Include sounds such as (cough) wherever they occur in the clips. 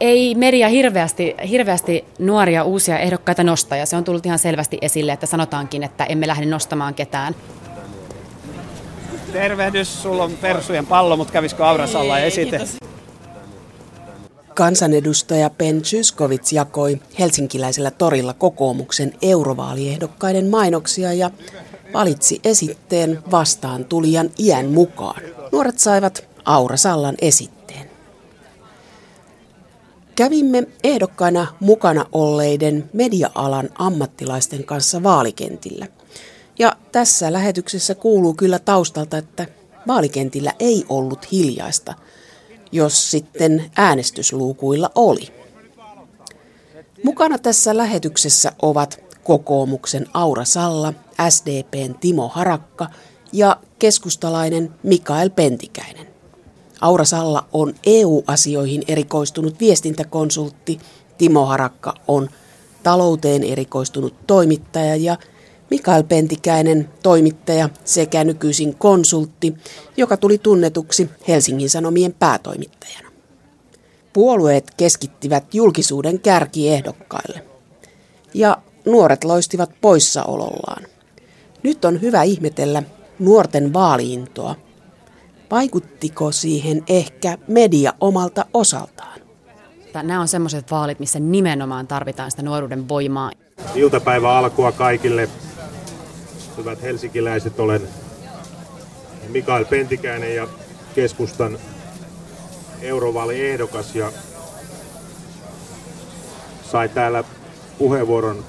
ei media hirveästi, hirveästi nuoria uusia ehdokkaita nosta ja se on tullut ihan selvästi esille, että sanotaankin, että emme lähde nostamaan ketään. Tervehdys, sulla on Persujen pallo, mutta kävisikö Aurasalla esite? Kiitos. Kansanedustaja Ben Zyskovits jakoi helsinkiläisellä torilla kokoomuksen eurovaaliehdokkaiden mainoksia ja valitsi esitteen vastaan tulijan iän mukaan. Nuoret saivat Aura Sallan esitteen. Kävimme ehdokkaina mukana olleiden media-alan ammattilaisten kanssa vaalikentillä. Ja tässä lähetyksessä kuuluu kyllä taustalta, että vaalikentillä ei ollut hiljaista – jos sitten äänestysluukuilla oli. Mukana tässä lähetyksessä ovat kokoomuksen Aura Salla, SDPn Timo Harakka ja keskustalainen Mikael Pentikäinen. Aura Salla on EU-asioihin erikoistunut viestintäkonsultti, Timo Harakka on talouteen erikoistunut toimittaja ja Mikael Pentikäinen, toimittaja sekä nykyisin konsultti, joka tuli tunnetuksi Helsingin Sanomien päätoimittajana. Puolueet keskittivät julkisuuden kärkiehdokkaille. Ja nuoret loistivat poissaolollaan. Nyt on hyvä ihmetellä nuorten vaaliintoa. Vaikuttiko siihen ehkä media omalta osaltaan? Nämä on sellaiset vaalit, missä nimenomaan tarvitaan sitä nuoruuden voimaa. Iltapäivä alkua kaikille hyvät helsinkiläiset, olen Mikael Pentikäinen ja keskustan eurovaaliehdokas ja sai täällä puheenvuoron.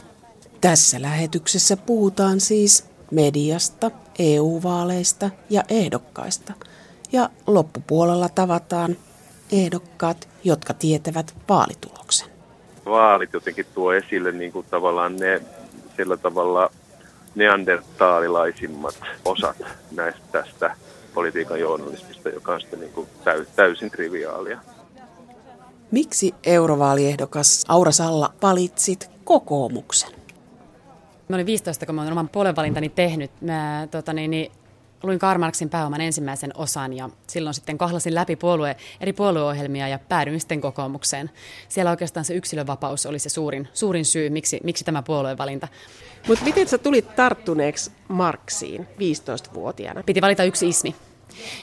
Tässä lähetyksessä puhutaan siis mediasta, EU-vaaleista ja ehdokkaista. Ja loppupuolella tavataan ehdokkaat, jotka tietävät vaalituloksen. Vaalit jotenkin tuo esille niin kuin tavallaan ne sillä tavalla neandertaalilaisimmat osat näistä tästä politiikan journalismista, joka on sitten niin kuin täysin triviaalia. Miksi eurovaaliehdokas Aura Salla valitsit kokoomuksen? Mä olin 15, kun mä olen oman puolenvalintani tehnyt. Mä, tota, niin, niin, luin Karl Marxin pääoman ensimmäisen osan ja silloin sitten kahlasin läpi puolue, eri puolueohjelmia ja päädyin sitten kokoomukseen. Siellä oikeastaan se yksilövapaus oli se suurin, suurin syy, miksi, miksi tämä puoluevalinta. Mutta miten sä tulit tarttuneeksi Marksiin 15-vuotiaana? Piti valita yksi ismi.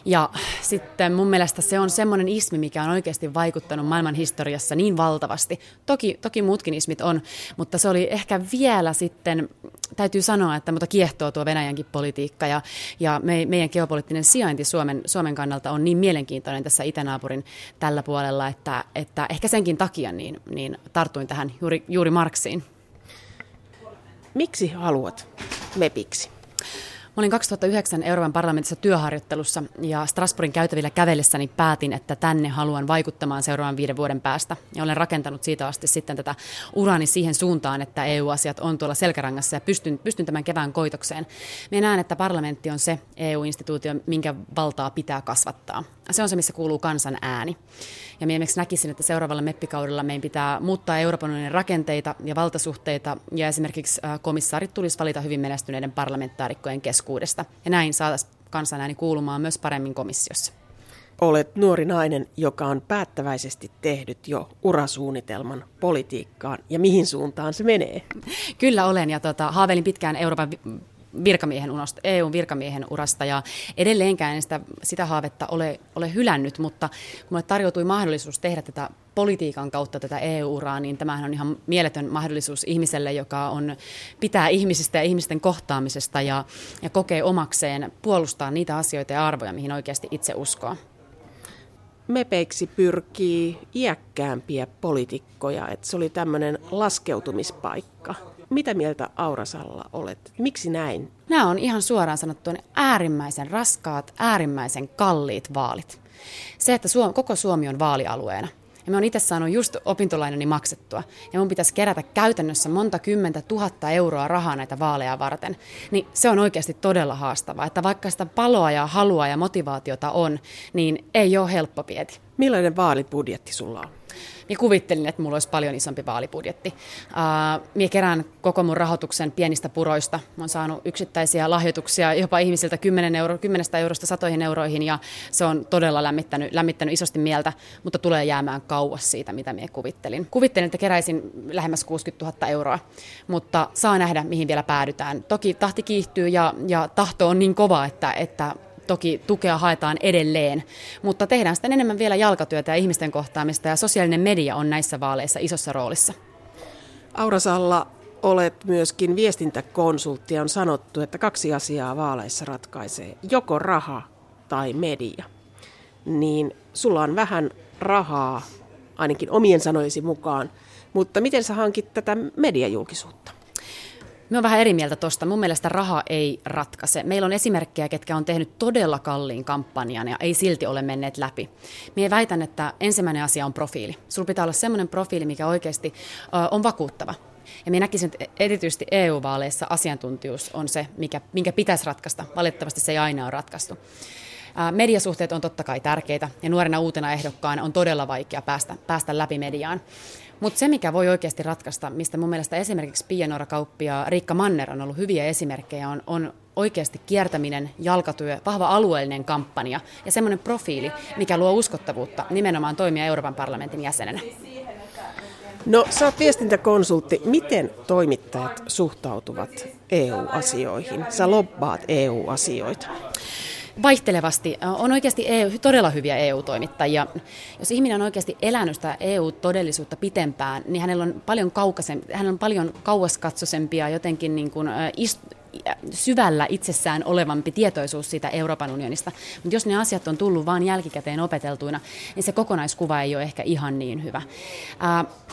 Ja sitten mun mielestä se on semmoinen ismi, mikä on oikeasti vaikuttanut maailman historiassa niin valtavasti. Toki, toki muutkin ismit on, mutta se oli ehkä vielä sitten, täytyy sanoa, että mutta kiehtoo tuo Venäjänkin politiikka ja, ja me, meidän geopoliittinen sijainti Suomen, Suomen kannalta on niin mielenkiintoinen tässä itänaapurin tällä puolella, että, että ehkä senkin takia niin, niin tartuin tähän juuri, juuri Marksiin. Miksi haluat MEPiksi? Mä olin 2009 Euroopan parlamentissa työharjoittelussa ja Strasbourgin käytävillä kävellessäni päätin, että tänne haluan vaikuttamaan seuraavan viiden vuoden päästä. Ja olen rakentanut siitä asti sitten tätä urani siihen suuntaan, että EU-asiat on tuolla selkärangassa ja pystyn, pystyn tämän kevään koitokseen. Minä näen, että parlamentti on se EU-instituutio, minkä valtaa pitää kasvattaa. Se on se, missä kuuluu kansan ääni. Ja minä näkisin, että seuraavalla meppikaudella meidän pitää muuttaa Euroopan unionin rakenteita ja valtasuhteita, ja esimerkiksi komissaarit tulisi valita hyvin menestyneiden parlamentaarikkojen keskuudesta. Ja näin saataisiin kansanääni kuulumaan myös paremmin komissiossa. Olet nuori nainen, joka on päättäväisesti tehnyt jo urasuunnitelman politiikkaan. Ja mihin suuntaan se menee? Kyllä olen, ja tota, haaveilin pitkään Euroopan virkamiehen unosta, EUn virkamiehen urasta ja edelleenkään en sitä, sitä haavetta ole, ole hylännyt, mutta kun minulle tarjoutui mahdollisuus tehdä tätä politiikan kautta tätä EU-uraa, niin tämähän on ihan mieletön mahdollisuus ihmiselle, joka on pitää ihmisistä ja ihmisten kohtaamisesta ja, ja kokee omakseen puolustaa niitä asioita ja arvoja, mihin oikeasti itse uskoo. Mepeiksi pyrkii iäkkäämpiä poliitikkoja, että se oli tämmöinen laskeutumispaikka. Mitä mieltä Aurasalla olet? Miksi näin? Nämä on ihan suoraan sanottu äärimmäisen raskaat, äärimmäisen kalliit vaalit. Se, että Suom- koko Suomi on vaalialueena. Ja mä oon itse saanut just opintolainani maksettua. Ja mun pitäisi kerätä käytännössä monta kymmentä tuhatta euroa rahaa näitä vaaleja varten. Niin se on oikeasti todella haastavaa. Että vaikka sitä paloa ja halua ja motivaatiota on, niin ei ole helppo pieti. Millainen vaalibudjetti sulla on? Minä kuvittelin, että mulla olisi paljon isompi vaalibudjetti. Uh, minä kerään koko mun rahoituksen pienistä puroista. Mä oon saanut yksittäisiä lahjoituksia jopa ihmisiltä 10 euro, 10 eurosta satoihin euroihin ja se on todella lämmittänyt, lämmittänyt isosti mieltä, mutta tulee jäämään kauas siitä, mitä minä kuvittelin. Kuvittelin, että keräisin lähemmäs 60 000 euroa, mutta saa nähdä, mihin vielä päädytään. Toki tahti kiihtyy ja, ja tahto on niin kova, että, että toki tukea haetaan edelleen, mutta tehdään sitten enemmän vielä jalkatyötä ja ihmisten kohtaamista ja sosiaalinen media on näissä vaaleissa isossa roolissa. Aurasalla olet myöskin viestintäkonsultti ja on sanottu, että kaksi asiaa vaaleissa ratkaisee, joko raha tai media. Niin sulla on vähän rahaa, ainakin omien sanojesi mukaan, mutta miten sä hankit tätä mediajulkisuutta? Me on vähän eri mieltä tuosta. Mun mielestä raha ei ratkaise. Meillä on esimerkkejä, ketkä on tehnyt todella kalliin kampanjan ja ei silti ole menneet läpi. Mie väitän, että ensimmäinen asia on profiili. Sulla pitää olla semmoinen profiili, mikä oikeasti uh, on vakuuttava. Ja minä näkisin, että erityisesti EU-vaaleissa asiantuntijuus on se, mikä, minkä pitäisi ratkaista. Valitettavasti se ei aina ole ratkaistu. Mediasuhteet on totta kai tärkeitä ja nuorena uutena ehdokkaana on todella vaikea päästä, päästä läpi mediaan. Mutta se, mikä voi oikeasti ratkaista, mistä mun mielestä esimerkiksi Pia Kauppi ja Riikka Manner on ollut hyviä esimerkkejä, on, on oikeasti kiertäminen, jalkatyö, vahva alueellinen kampanja ja semmoinen profiili, mikä luo uskottavuutta nimenomaan toimia Euroopan parlamentin jäsenenä. No, sä oot viestintäkonsultti. Miten toimittajat suhtautuvat EU-asioihin? Sä lobbaat EU-asioita vaihtelevasti. On oikeasti EU, todella hyviä EU-toimittajia. Jos ihminen on oikeasti elänyt sitä EU-todellisuutta pitempään, niin hänellä on paljon, hänellä on paljon kauaskatsosempia jotenkin niin kuin, ist, syvällä itsessään olevampi tietoisuus siitä Euroopan unionista. Mutta jos ne asiat on tullut vain jälkikäteen opeteltuina, niin se kokonaiskuva ei ole ehkä ihan niin hyvä.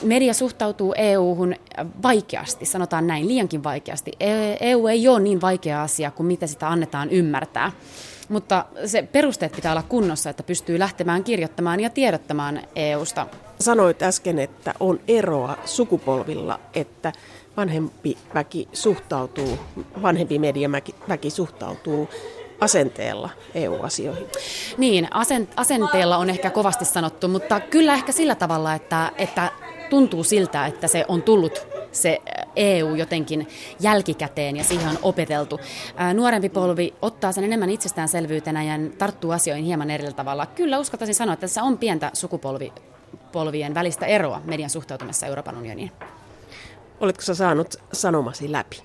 Media suhtautuu EU-hun vaikeasti, sanotaan näin, liiankin vaikeasti. EU e ei ole niin vaikea asia kuin mitä sitä annetaan ymmärtää. Mutta se perusteet pitää olla kunnossa, että pystyy lähtemään kirjoittamaan ja tiedottamaan EUsta. Sanoit äsken, että on eroa sukupolvilla, että vanhempi väki suhtautuu, vanhempi mediaväki suhtautuu asenteella EU-asioihin? Niin, asenteella on ehkä kovasti sanottu, mutta kyllä ehkä sillä tavalla, että, että tuntuu siltä, että se on tullut se EU jotenkin jälkikäteen ja siihen on opeteltu. Nuorempi polvi ottaa sen enemmän itsestäänselvyytenä ja tarttuu asioihin hieman eri tavalla. Kyllä uskaltaisin sanoa, että tässä on pientä sukupolvien välistä eroa median suhtautumassa Euroopan unioniin. Oletko sä saanut sanomasi läpi?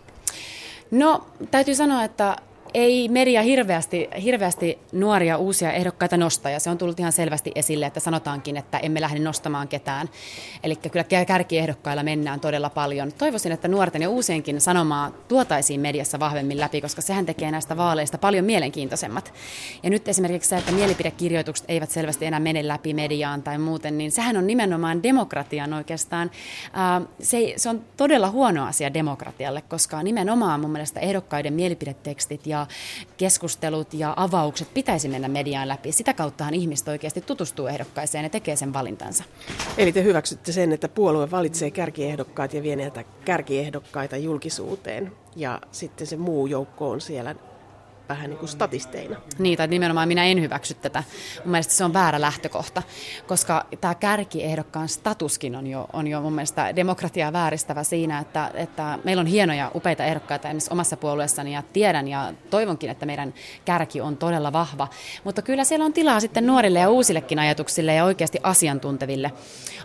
No, täytyy sanoa, että ei media hirveästi, hirveästi nuoria uusia ehdokkaita nosta, ja se on tullut ihan selvästi esille, että sanotaankin, että emme lähde nostamaan ketään. Eli kyllä kärkiehdokkailla mennään todella paljon. Toivoisin, että nuorten ja uusienkin sanomaa tuotaisiin mediassa vahvemmin läpi, koska sehän tekee näistä vaaleista paljon mielenkiintoisemmat. Ja nyt esimerkiksi se, että mielipidekirjoitukset eivät selvästi enää mene läpi mediaan tai muuten, niin sehän on nimenomaan demokratian oikeastaan. Se, se on todella huono asia demokratialle, koska nimenomaan mun mielestä ehdokkaiden mielipidetekstit ja keskustelut ja avaukset pitäisi mennä mediaan läpi. Sitä kauttahan ihmiset oikeasti tutustuu ehdokkaiseen ja tekee sen valintansa. Eli te hyväksytte sen, että puolue valitsee kärkiehdokkaat ja vie näitä kärkiehdokkaita julkisuuteen ja sitten se muu joukko on siellä vähän niin kuin statisteina. Niin, tai nimenomaan minä en hyväksy tätä. Mun mielestä se on väärä lähtökohta, koska tämä kärkiehdokkaan statuskin on jo, on jo mun mielestä demokratiaa vääristävä siinä, että, että meillä on hienoja, upeita ehdokkaita esimerkiksi omassa puolueessani ja tiedän ja toivonkin, että meidän kärki on todella vahva. Mutta kyllä siellä on tilaa sitten nuorille ja uusillekin ajatuksille ja oikeasti asiantunteville,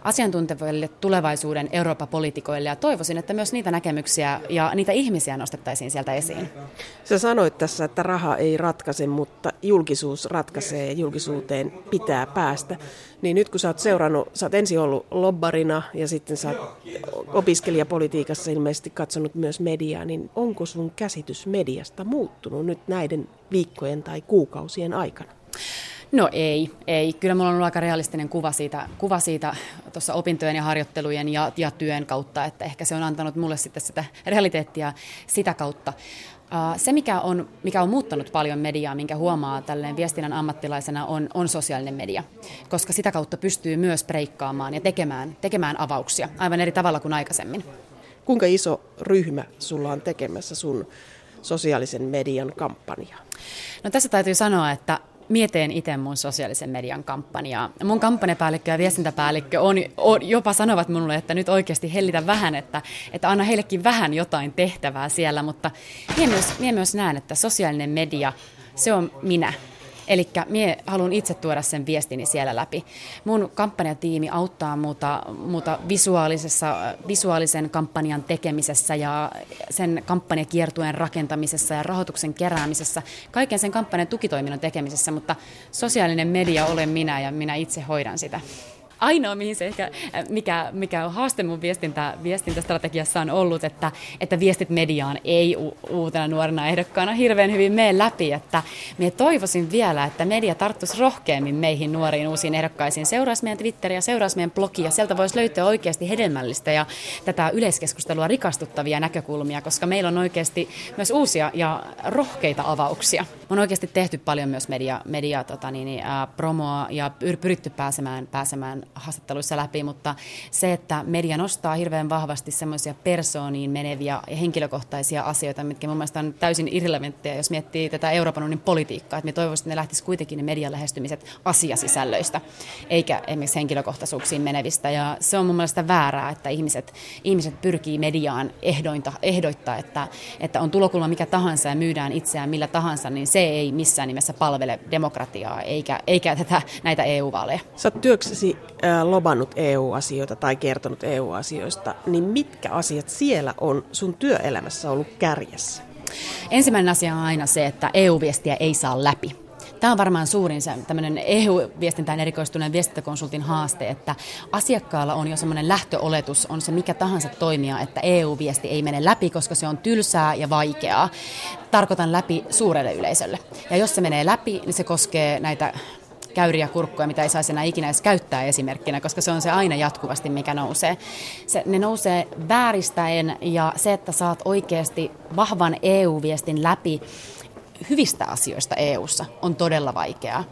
asiantunteville tulevaisuuden Eurooppa-politikoille ja toivoisin, että myös niitä näkemyksiä ja niitä ihmisiä nostettaisiin sieltä esiin. Sä sanoit tässä, että raha ei ratkaise, mutta julkisuus ratkaisee ja julkisuuteen pitää päästä. Niin nyt kun sä oot seurannut, sä oot ensin ollut lobbarina ja sitten sä oot opiskelijapolitiikassa ilmeisesti katsonut myös mediaa, niin onko sun käsitys mediasta muuttunut nyt näiden viikkojen tai kuukausien aikana? No ei, ei. Kyllä minulla on ollut aika realistinen kuva siitä, kuva siitä tuossa opintojen ja harjoittelujen ja, ja työn kautta, että ehkä se on antanut mulle sitten sitä realiteettia sitä kautta. Se, mikä on, mikä on muuttanut paljon mediaa, minkä huomaa tälleen viestinnän ammattilaisena, on, on sosiaalinen media, koska sitä kautta pystyy myös breikkaamaan ja tekemään, tekemään avauksia aivan eri tavalla kuin aikaisemmin. Kuinka iso ryhmä sulla on tekemässä sun sosiaalisen median kampanjaa? No tässä täytyy sanoa, että mietin itse mun sosiaalisen median kampanjaa. Mun kampanjapäällikkö ja viestintäpäällikkö on, on, jopa sanovat minulle, että nyt oikeasti hellitä vähän, että, että anna heillekin vähän jotain tehtävää siellä, mutta minä myös, myös näen, että sosiaalinen media, se on minä. Eli minä haluan itse tuoda sen viestini siellä läpi. Mun kampanjatiimi auttaa muuta, muuta visuaalisessa, visuaalisen kampanjan tekemisessä ja sen kampanjakiertueen rakentamisessa ja rahoituksen keräämisessä, kaiken sen kampanjan tukitoiminnon tekemisessä, mutta sosiaalinen media olen minä ja minä itse hoidan sitä ainoa, mihin se ehkä, mikä, mikä on haaste mun viestintä, viestintästrategiassa on ollut, että, että viestit mediaan ei u, uutena nuorena ehdokkaana hirveän hyvin mene läpi, että me toivoisin vielä, että media tarttuisi rohkeammin meihin nuoriin uusiin ehdokkaisiin, seuraisi meidän Twitteriä, seuraisi meidän blogia, sieltä voisi löytää oikeasti hedelmällistä ja tätä yleiskeskustelua rikastuttavia näkökulmia, koska meillä on oikeasti myös uusia ja rohkeita avauksia. On oikeasti tehty paljon myös media, media tota niin, ää, promoa ja pyritty pääsemään, pääsemään haastatteluissa läpi, mutta se, että media nostaa hirveän vahvasti semmoisia persooniin meneviä ja henkilökohtaisia asioita, mitkä mun mielestä on täysin irrelevantteja, jos miettii tätä Euroopan unionin politiikkaa, että me toivoisin, että ne lähtisi kuitenkin ne median lähestymiset asiasisällöistä, eikä esimerkiksi henkilökohtaisuuksiin menevistä, ja se on mun mielestä väärää, että ihmiset, ihmiset pyrkii mediaan ehdointa, ehdoittaa, että, että on tulokulma mikä tahansa ja myydään itseään millä tahansa, niin se ei missään nimessä palvele demokratiaa eikä, eikä tätä, näitä EU-vaaleja. Sä oot työksesi lobannut EU-asioita tai kertonut EU-asioista, niin mitkä asiat siellä on sun työelämässä ollut kärjessä? Ensimmäinen asia on aina se, että EU-viestiä ei saa läpi. Tämä on varmaan suurin tämmöinen EU-viestintään erikoistuneen viestintäkonsultin haaste, että asiakkaalla on jo semmoinen lähtöoletus, on se mikä tahansa toimija, että EU-viesti ei mene läpi, koska se on tylsää ja vaikeaa. Tarkoitan läpi suurelle yleisölle. Ja jos se menee läpi, niin se koskee näitä käyriä kurkkuja, mitä ei saisi enää ikinä edes käyttää esimerkkinä, koska se on se aina jatkuvasti, mikä nousee. Se, ne nousee vääristäen ja se, että saat oikeasti vahvan EU-viestin läpi hyvistä asioista EU:ssa on todella vaikeaa.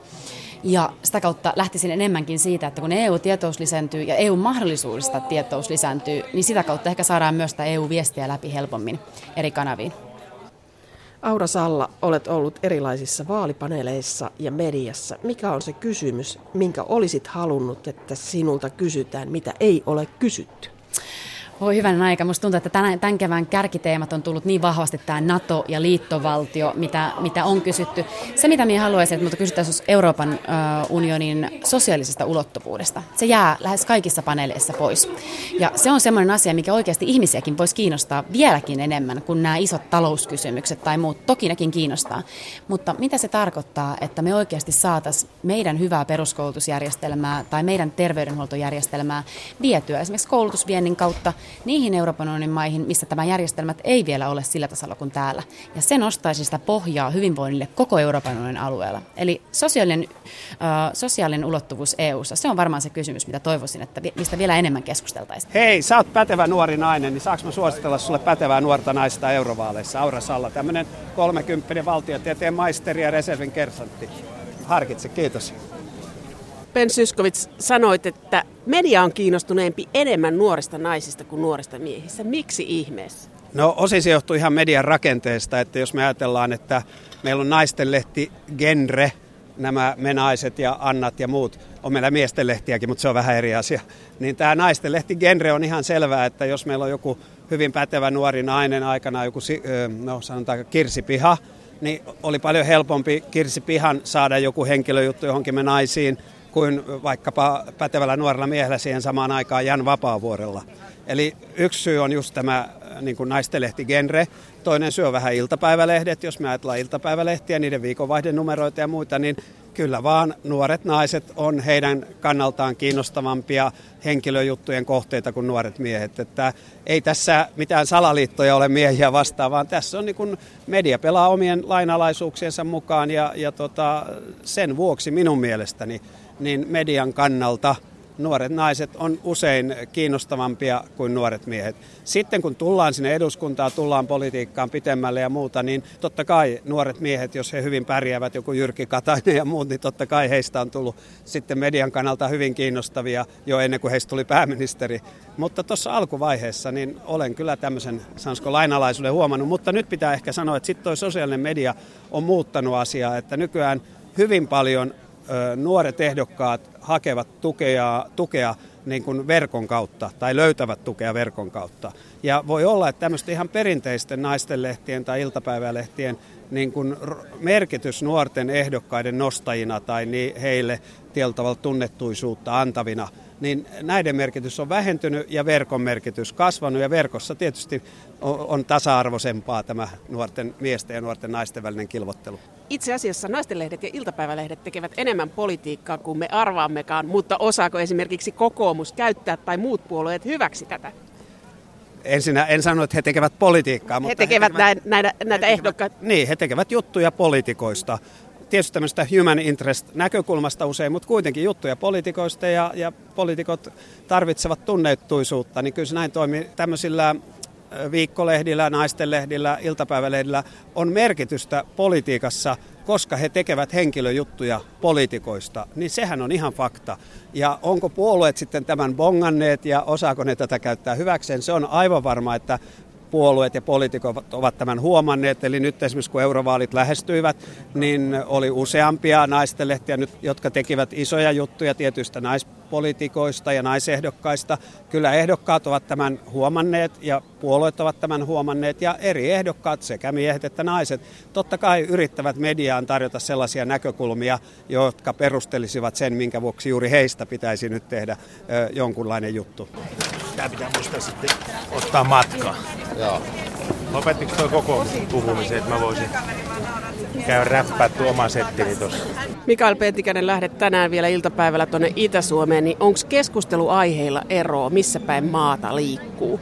Ja sitä kautta lähtisin enemmänkin siitä, että kun EU-tietous lisääntyy ja EU-mahdollisuudesta tietous lisääntyy, niin sitä kautta ehkä saadaan myös sitä EU-viestiä läpi helpommin eri kanaviin. Aura Salla, olet ollut erilaisissa vaalipaneeleissa ja mediassa. Mikä on se kysymys, minkä olisit halunnut, että sinulta kysytään, mitä ei ole kysytty? Voi hyvän aika. Musta tuntuu, että tämän, tämän kevään kärkiteemat on tullut niin vahvasti tämä NATO ja liittovaltio, mitä, mitä on kysytty. Se, mitä minä haluaisin, että minulta kysyttäisiin Euroopan unionin sosiaalisesta ulottuvuudesta. Se jää lähes kaikissa paneeleissa pois. Ja se on semmoinen asia, mikä oikeasti ihmisiäkin voisi kiinnostaa vieläkin enemmän kuin nämä isot talouskysymykset tai muut. Toki nekin kiinnostaa. Mutta mitä se tarkoittaa, että me oikeasti saataisiin meidän hyvää peruskoulutusjärjestelmää tai meidän terveydenhuoltojärjestelmää vietyä esimerkiksi koulutusviennin kautta niihin Euroopan unionin maihin, missä tämä järjestelmät ei vielä ole sillä tasolla kuin täällä. Ja se nostaisi sitä pohjaa hyvinvoinnille koko Euroopan unionin alueella. Eli sosiaalinen, äh, sosiaalinen ulottuvuus EU:ssa, se on varmaan se kysymys, mitä toivoisin, että mistä vielä enemmän keskusteltaisiin. Hei, sä oot pätevä nuori nainen, niin saanko mä suositella sulle pätevää nuorta naista eurovaaleissa? Aura Salla, tämmöinen 30 valtiotieteen maisteri ja reservin kersantti. Harkitse, kiitos. Ben Syskovits, sanoit, että media on kiinnostuneempi enemmän nuorista naisista kuin nuorista miehistä. Miksi ihmeessä? No osin se johtuu ihan median rakenteesta, että jos me ajatellaan, että meillä on naistenlehti genre, nämä menaiset ja annat ja muut, on meillä miestenlehtiäkin, mutta se on vähän eri asia. Niin tämä naistenlehti genre on ihan selvää, että jos meillä on joku hyvin pätevä nuori nainen aikana, joku, no sanotaan kirsipiha, niin oli paljon helpompi kirsipihan saada joku henkilöjuttu johonkin me naisiin, kuin vaikkapa pätevällä nuorella miehellä siihen samaan aikaan Jan Vapaavuorella. Eli yksi syy on just tämä äh, niin kuin naistenlehti-genre. Toinen syy on vähän iltapäivälehdet. Jos me ajatellaan iltapäivälehtiä, niiden viikonvaihdenumeroita ja muita, niin kyllä vaan nuoret naiset on heidän kannaltaan kiinnostavampia henkilöjuttujen kohteita kuin nuoret miehet. Että ei tässä mitään salaliittoja ole miehiä vastaan, vaan tässä on niin kuin media pelaa omien lainalaisuuksiensa mukaan ja, ja tota, sen vuoksi minun mielestäni niin median kannalta nuoret naiset on usein kiinnostavampia kuin nuoret miehet. Sitten kun tullaan sinne eduskuntaan, tullaan politiikkaan pitemmälle ja muuta, niin totta kai nuoret miehet, jos he hyvin pärjäävät, joku Jyrki Katainen ja muut, niin totta kai heistä on tullut sitten median kannalta hyvin kiinnostavia jo ennen kuin heistä tuli pääministeri. Mutta tuossa alkuvaiheessa niin olen kyllä tämmöisen, sanoisiko lainalaisuuden huomannut, mutta nyt pitää ehkä sanoa, että sitten tuo sosiaalinen media on muuttanut asiaa, että nykyään hyvin paljon nuoret ehdokkaat hakevat tukea, tukea niin kuin verkon kautta tai löytävät tukea verkon kautta. Ja voi olla, että tämmöistä ihan perinteisten naistenlehtien tai iltapäivälehtien niin kuin merkitys nuorten ehdokkaiden nostajina tai niin heille tietyllä tavalla tunnettuisuutta antavina, niin näiden merkitys on vähentynyt ja verkon merkitys kasvanut. Ja verkossa tietysti on tasa-arvoisempaa tämä nuorten miesten ja nuorten naisten välinen kilvottelu. Itse asiassa naistenlehdet ja iltapäivälehdet tekevät enemmän politiikkaa kuin me arvaammekaan, mutta osaako esimerkiksi kokoomus käyttää tai muut puolueet hyväksi tätä? ensinnä en sano, että he tekevät politiikkaa. Mutta he tekevät, he tekevät näitä, näitä ehdokkaita. Niin, he tekevät juttuja poliitikoista. Tietysti tämmöistä human interest näkökulmasta usein, mutta kuitenkin juttuja poliitikoista ja, ja poliitikot tarvitsevat tunnettuisuutta, niin kyllä se näin toimii tämmöisillä viikkolehdillä, naistenlehdillä, iltapäivälehdillä on merkitystä politiikassa, koska he tekevät henkilöjuttuja poliitikoista, niin sehän on ihan fakta. Ja onko puolueet sitten tämän bonganneet ja osaako ne tätä käyttää hyväkseen, se on aivan varma, että puolueet ja poliitikot ovat tämän huomanneet. Eli nyt esimerkiksi kun eurovaalit lähestyivät, niin oli useampia naistenlehtiä, jotka tekivät isoja juttuja tietyistä naispolitikoista ja naisehdokkaista. Kyllä ehdokkaat ovat tämän huomanneet ja puolueet ovat tämän huomanneet ja eri ehdokkaat, sekä miehet että naiset, totta kai yrittävät mediaan tarjota sellaisia näkökulmia, jotka perustelisivat sen, minkä vuoksi juuri heistä pitäisi nyt tehdä ö, jonkunlainen juttu. Tämä pitää muistaa sitten ottaa matkaa. Joo. Lopettiko tuo koko puhumisen, että mä voisin käydä räppää tuo oma settini tuossa? Mikael Pentikäinen lähdet tänään vielä iltapäivällä tuonne Itä-Suomeen, niin onko keskusteluaiheilla eroa, missä päin maata liikkuu?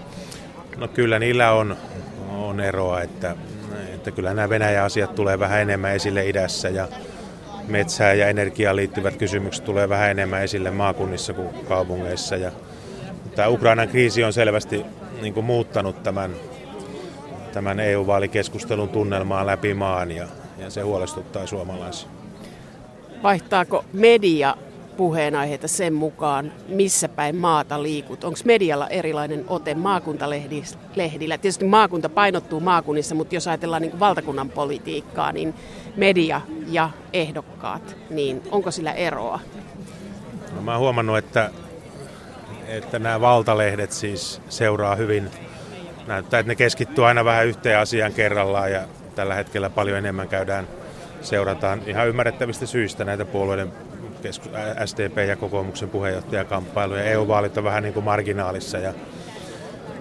No kyllä niillä on, on eroa, että, että kyllä nämä Venäjän asiat tulee vähän enemmän esille idässä ja metsään ja energiaan liittyvät kysymykset tulee vähän enemmän esille maakunnissa kuin kaupungeissa. Ja tämä Ukrainan kriisi on selvästi niin kuin muuttanut tämän, tämän EU-vaalikeskustelun tunnelmaa läpi maan ja, ja se huolestuttaa suomalaisia. Vaihtaako media puheenaiheita sen mukaan, missä päin maata liikut? Onko medialla erilainen ote maakuntalehdillä? Tietysti maakunta painottuu maakunnissa, mutta jos ajatellaan niin valtakunnan politiikkaa, niin media ja ehdokkaat, niin onko sillä eroa? No, mä oon huomannut, että että nämä valtalehdet siis seuraa hyvin. Näyttää, että ne keskittyy aina vähän yhteen asiaan kerrallaan ja tällä hetkellä paljon enemmän käydään, seurataan ihan ymmärrettävistä syistä näitä puolueiden SDP ja kokoomuksen puheenjohtajakamppailuja. EU-vaalit on vähän niin kuin marginaalissa ja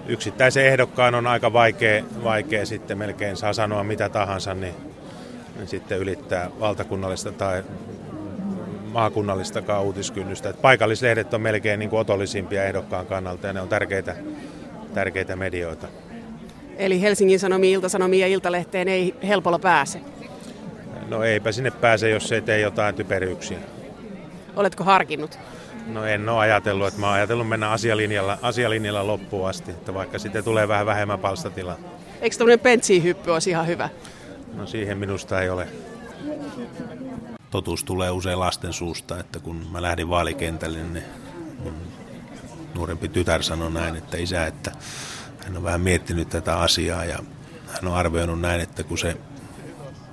yksittäisen ehdokkaan on aika vaikea, vaikea sitten melkein saa sanoa mitä tahansa, niin, niin sitten ylittää valtakunnallista tai maakunnallistakaan uutiskynnystä. Et paikallislehdet on melkein niin kuin otollisimpia ehdokkaan kannalta ja ne on tärkeitä, tärkeitä medioita. Eli Helsingin Sanomiin, Ilta-Sanomiin ja Iltalehteen ei helpolla pääse? No eipä sinne pääse, jos ei tee jotain typeryyksiä. Oletko harkinnut? No en ole ajatellut, että mä oon ajatellut mennä asialinjalla, asialinjalla loppuun asti, että vaikka sitten tulee vähän vähemmän palstatilaa. Eikö tämmöinen pentsiin hyppy olisi ihan hyvä? No siihen minusta ei ole totuus tulee usein lasten suusta, että kun mä lähdin vaalikentälle, niin mun nuorempi tytär sanoi näin, että isä, että hän on vähän miettinyt tätä asiaa ja hän on arvioinut näin, että kun se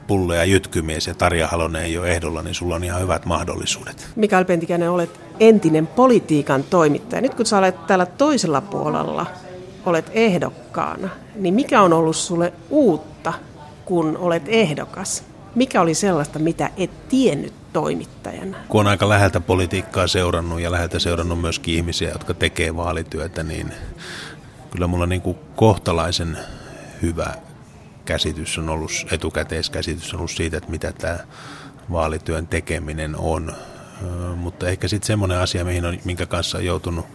Pulle ja Jytkymies ja Tarja Halonen ei ole ehdolla, niin sulla on ihan hyvät mahdollisuudet. Mikael Pentikäinen, olet entinen politiikan toimittaja. Nyt kun sä olet täällä toisella puolella, olet ehdokkaana, niin mikä on ollut sulle uutta, kun olet ehdokas? Mikä oli sellaista, mitä et tiennyt toimittajana? Kun on aika läheltä politiikkaa seurannut ja läheltä seurannut myöskin ihmisiä, jotka tekee vaalityötä, niin kyllä mulla niin kuin kohtalaisen hyvä käsitys on ollut, etukäteiskäsitys on ollut siitä, että mitä tämä vaalityön tekeminen on. Mutta ehkä sitten semmoinen asia, mihin on, minkä kanssa on joutunut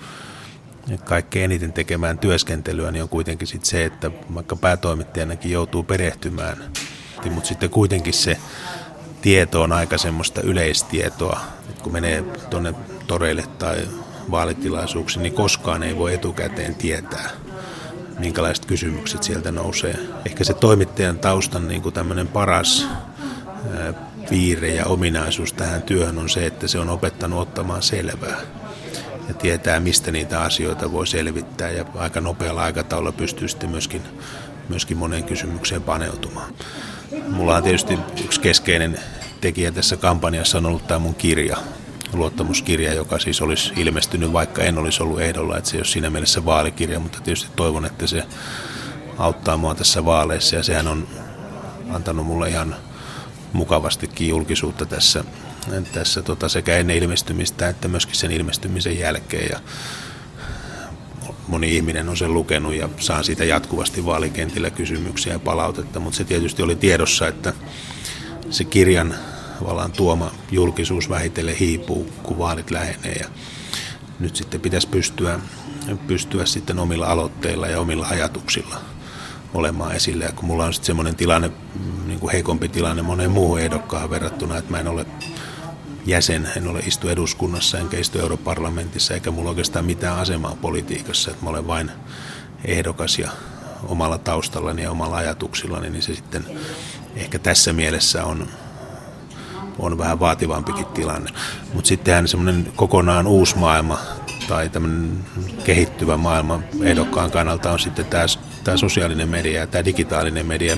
kaikkein eniten tekemään työskentelyä, niin on kuitenkin sit se, että vaikka päätoimittajanakin joutuu perehtymään asti, mutta sitten kuitenkin se tieto on aika semmoista yleistietoa. että kun menee tuonne toreille tai vaalitilaisuuksiin, niin koskaan ei voi etukäteen tietää, minkälaiset kysymykset sieltä nousee. Ehkä se toimittajan taustan niin kuin tämmöinen paras piirre ja ominaisuus tähän työhön on se, että se on opettanut ottamaan selvää ja tietää, mistä niitä asioita voi selvittää ja aika nopealla aikataululla pystyy sitten myöskin, myöskin moneen kysymykseen paneutumaan. Mulla on tietysti yksi keskeinen, tekijä tässä kampanjassa on ollut tämä mun kirja, luottamuskirja, joka siis olisi ilmestynyt, vaikka en olisi ollut ehdolla, että se ei ole siinä mielessä vaalikirja, mutta tietysti toivon, että se auttaa mua tässä vaaleissa. Ja sehän on antanut mulle ihan mukavastikin julkisuutta tässä, tässä tota, sekä ennen ilmestymistä että myöskin sen ilmestymisen jälkeen. Ja moni ihminen on sen lukenut ja saa siitä jatkuvasti vaalikentillä kysymyksiä ja palautetta, mutta se tietysti oli tiedossa, että se kirjan tavallaan tuoma julkisuus vähitellen hiipuu, kun vaalit lähenee ja nyt sitten pitäisi pystyä, pystyä sitten omilla aloitteilla ja omilla ajatuksilla olemaan esillä. Ja kun mulla on sitten semmoinen tilanne, niin kuin heikompi tilanne moneen muuhun ehdokkaan verrattuna, että mä en ole jäsen, en ole istu eduskunnassa enkä istu europarlamentissa eikä mulla oikeastaan mitään asemaa politiikassa, että mä olen vain ehdokas ja omalla taustallani ja omalla ajatuksillani, niin se sitten ehkä tässä mielessä on, on vähän vaativampikin tilanne. Mutta sittenhän semmoinen kokonaan uusi maailma tai tämmöinen kehittyvä maailma ehdokkaan kannalta on sitten tämä, sosiaalinen media ja tämä digitaalinen media